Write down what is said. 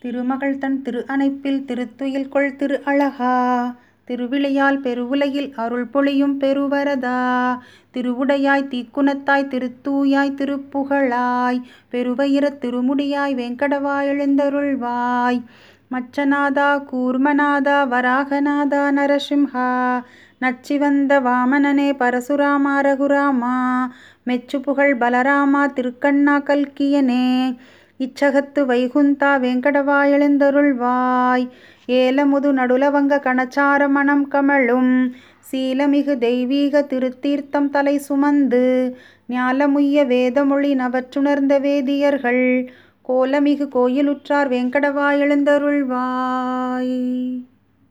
திருமகள் தன் திரு அணைப்பில் திருத்துயில் கொள் திரு அழகா திருவிளையால் பெருவுலகில் அருள் பொழியும் பெருவரதா. திருவுடையாய் தீக்குணத்தாய் திருத்தூயாய் திருப்புகழாய். பெருவயிரத் திருமுடியாய் வெங்கடவாய் எழுந்தருள்வாய். மச்சநாதா கூர்மநாதா வராகநாதா நரசிம்ஹா. நச்சிவந்த வாமனனே பரசுராமா ரகுராமா. மெச்சு புகழ் பலராமா திருக்கண்ணா கல்கியனே. இச்சகத்து வைகுந்தா வெங்கடவா எழுந்தருள்வாய். ஏலமுது நடுலவங்க கணச்சார மணம் கமழும். சீலமிகு தெய்வீக திருத்தீர்த்தம் தலை சுமந்து. ஞாலமுய்ய வேதமொழி நவற்றுணர்ந்த வேதியர்கள். கோலமிகு கோயிலுற்றார் வெங்கடவா எழுந்தருள்வாய்.